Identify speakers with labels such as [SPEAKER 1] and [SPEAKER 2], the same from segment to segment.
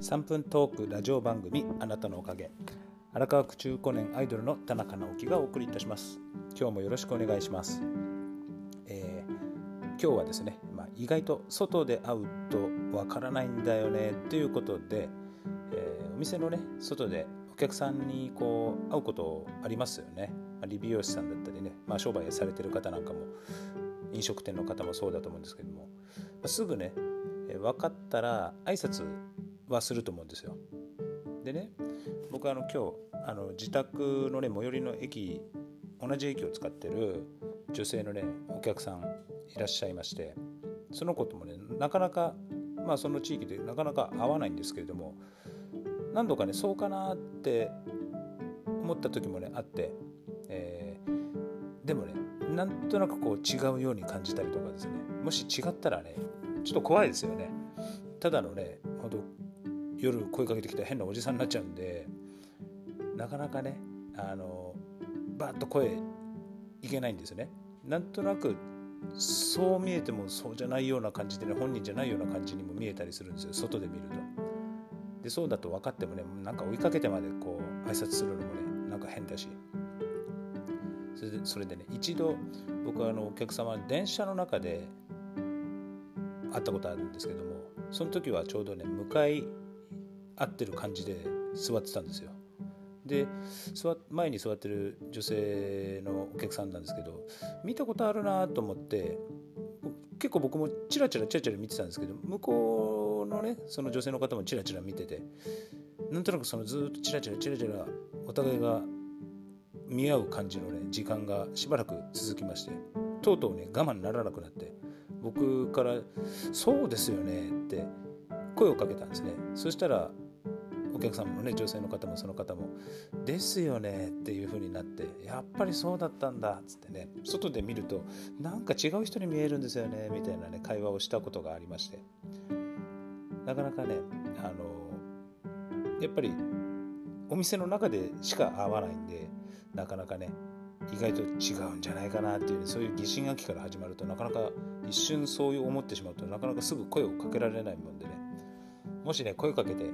[SPEAKER 1] 3分トークラジオ番組あなたのおかげ。荒川区中高年アイドルの田中直樹がお送りいたします。今日もよろしくお願いします、えー、今日はですね、まあ、意外と外で会うとわからないんだよねということで、えー、お店のね外でお客さんにこう会うことありますよね、まあ、理美容師さんだったりね、まあ、商売されてる方なんかも飲食店の方もそうだと思うんですけども、すぐね分かったら挨拶はすると思うんですよ。でね僕あの今日あの自宅のね最寄りの駅同じ駅を使ってる女性のねお客さんいらっしゃいましてその子ともねなかなかまあその地域でなかなか会わないんですけれども何度かねそうかなって思った時もねあって、えー、でもねなんとなくこう違うように感じたりとかですねもし違ったらねちょっと怖いですよねただのね本当夜声かけてきた変なおじさんになっちゃうんでなかなかねあのバッと声いけないんですよね。なんとなくそう見えてもそうじゃないような感じでね本人じゃないような感じにも見えたりするんですよ。外で見ると。でそうだと分かってもねなんか追いかけてまでこう挨拶するのもねなんか変だし。それでそれでね一度僕はあのお客様電車の中で会ったことあるんですけどもその時はちょうどね向かい合ってる感じで座ってたんですよ。で前に座ってる女性のお客さんなんですけど見たことあるなと思って結構僕もチラチラチラチラ見てたんですけど向こうのねその女性の方もチラチラ見ててなんとなくそのずっとチラチラチラチラお互いが見合う感じのね時間がしばらく続きましてとうとうね我慢ならなくなって僕から「そうですよね」って声をかけたんですね。そしたらお客さんもね女性の方もその方も「ですよね」っていう風になって「やっぱりそうだったんだ」っつってね外で見るとなんか違う人に見えるんですよねみたいなね会話をしたことがありまして。なかなかねあのやっぱりお店の中でしか会わないんでなかなかね意外と違うんじゃないかなっていう、そういう疑心暗鬼から始まるとなかなか一瞬そういう思ってしまうとなかなかすぐ声をかけられないもんでね。もしね声かけて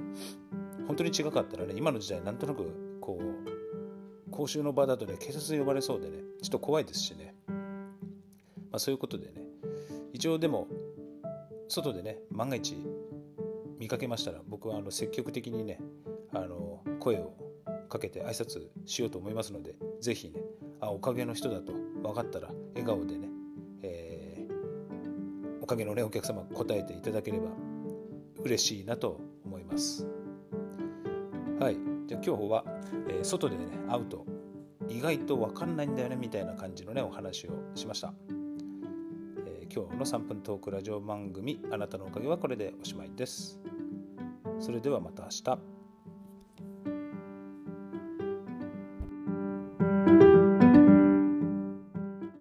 [SPEAKER 1] 本当に違かったらね今の時代なんとなくこう公衆の場だとね警察呼ばれそうでねちょっと怖いですしね、まあ、そういうことでね。一応でも外でね万が一見かけましたら僕はあの積極的にねあの声をかけて挨拶しようと思いますので是非ねあおかげの人だと分かったら笑顔でね、えー、おかげのねお客様答えていただければ嬉しいなと思います。はい。じゃあ今日は、えー、外でね会うと意外と分かんないんだよねみたいな感じのねお話をしました、えー、今日の3分トークラジオ番組あなたのおかげはこれでおしまいです。それではまた明日。